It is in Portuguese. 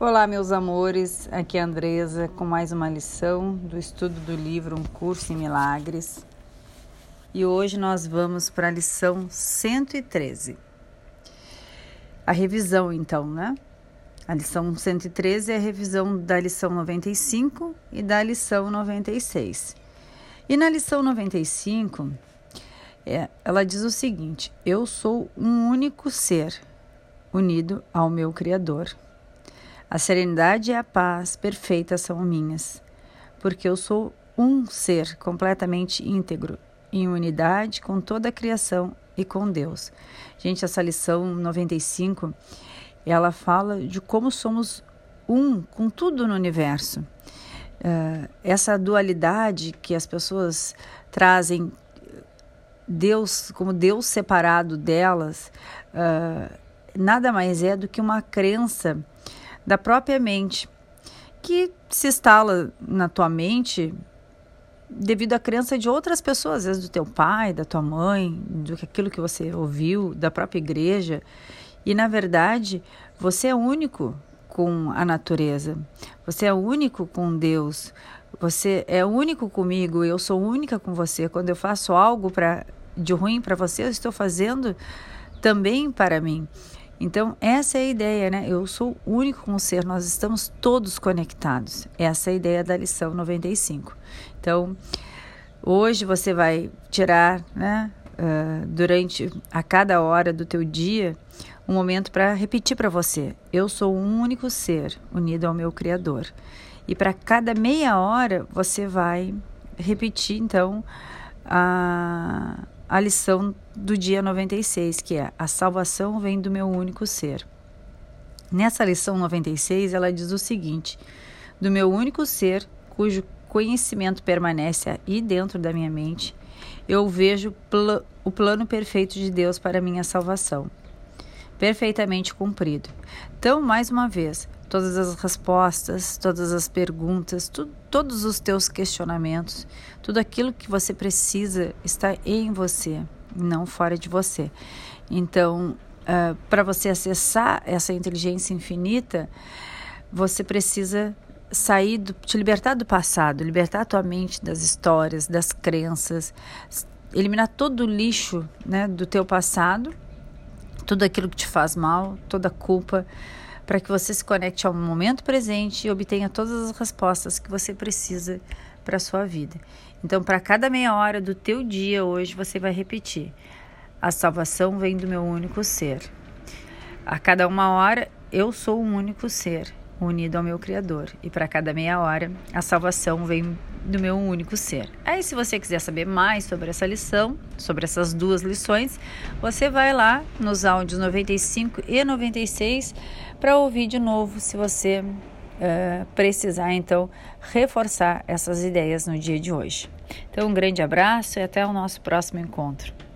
Olá, meus amores. Aqui é a Andresa com mais uma lição do estudo do livro Um Curso em Milagres. E hoje nós vamos para a lição 113. A revisão, então, né? A lição 113 é a revisão da lição 95 e da lição 96. E na lição 95, é, ela diz o seguinte: Eu sou um único ser unido ao meu Criador. A serenidade e a paz perfeita são minhas, porque eu sou um ser completamente íntegro, em unidade com toda a criação e com Deus. Gente, essa lição 95, ela fala de como somos um com tudo no universo. Uh, essa dualidade que as pessoas trazem Deus como Deus separado delas uh, nada mais é do que uma crença da própria mente, que se instala na tua mente devido à crença de outras pessoas, às vezes do teu pai, da tua mãe, do aquilo que você ouviu, da própria igreja. E na verdade, você é único com a natureza. Você é único com Deus. Você é único comigo, eu sou única com você. Quando eu faço algo para de ruim para você, eu estou fazendo também para mim. Então, essa é a ideia, né? Eu sou único com o ser, nós estamos todos conectados. Essa é a ideia da lição 95. Então, hoje você vai tirar, né, uh, durante a cada hora do teu dia, um momento para repetir para você: eu sou um único ser unido ao meu Criador. E para cada meia hora você vai repetir, então, a a lição do dia 96, que é a salvação vem do meu único ser. Nessa lição 96, ela diz o seguinte: do meu único ser, cujo conhecimento permanece aí dentro da minha mente, eu vejo pl o plano perfeito de Deus para minha salvação, perfeitamente cumprido. Então, mais uma vez, todas as respostas, todas as perguntas, tu, todos os teus questionamentos, tudo aquilo que você precisa está em você, não fora de você. Então, uh, para você acessar essa inteligência infinita, você precisa sair, do, te libertar do passado, libertar a tua mente das histórias, das crenças, eliminar todo o lixo né, do teu passado, tudo aquilo que te faz mal, toda culpa para que você se conecte ao momento presente e obtenha todas as respostas que você precisa para a sua vida. Então, para cada meia hora do teu dia hoje, você vai repetir: a salvação vem do meu único ser. A cada uma hora, eu sou um único ser unido ao meu Criador. E para cada meia hora, a salvação vem do meu único ser. Aí, se você quiser saber mais sobre essa lição, sobre essas duas lições, você vai lá nos áudios 95 e 96 para ouvir de novo, se você uh, precisar, então, reforçar essas ideias no dia de hoje. Então, um grande abraço e até o nosso próximo encontro.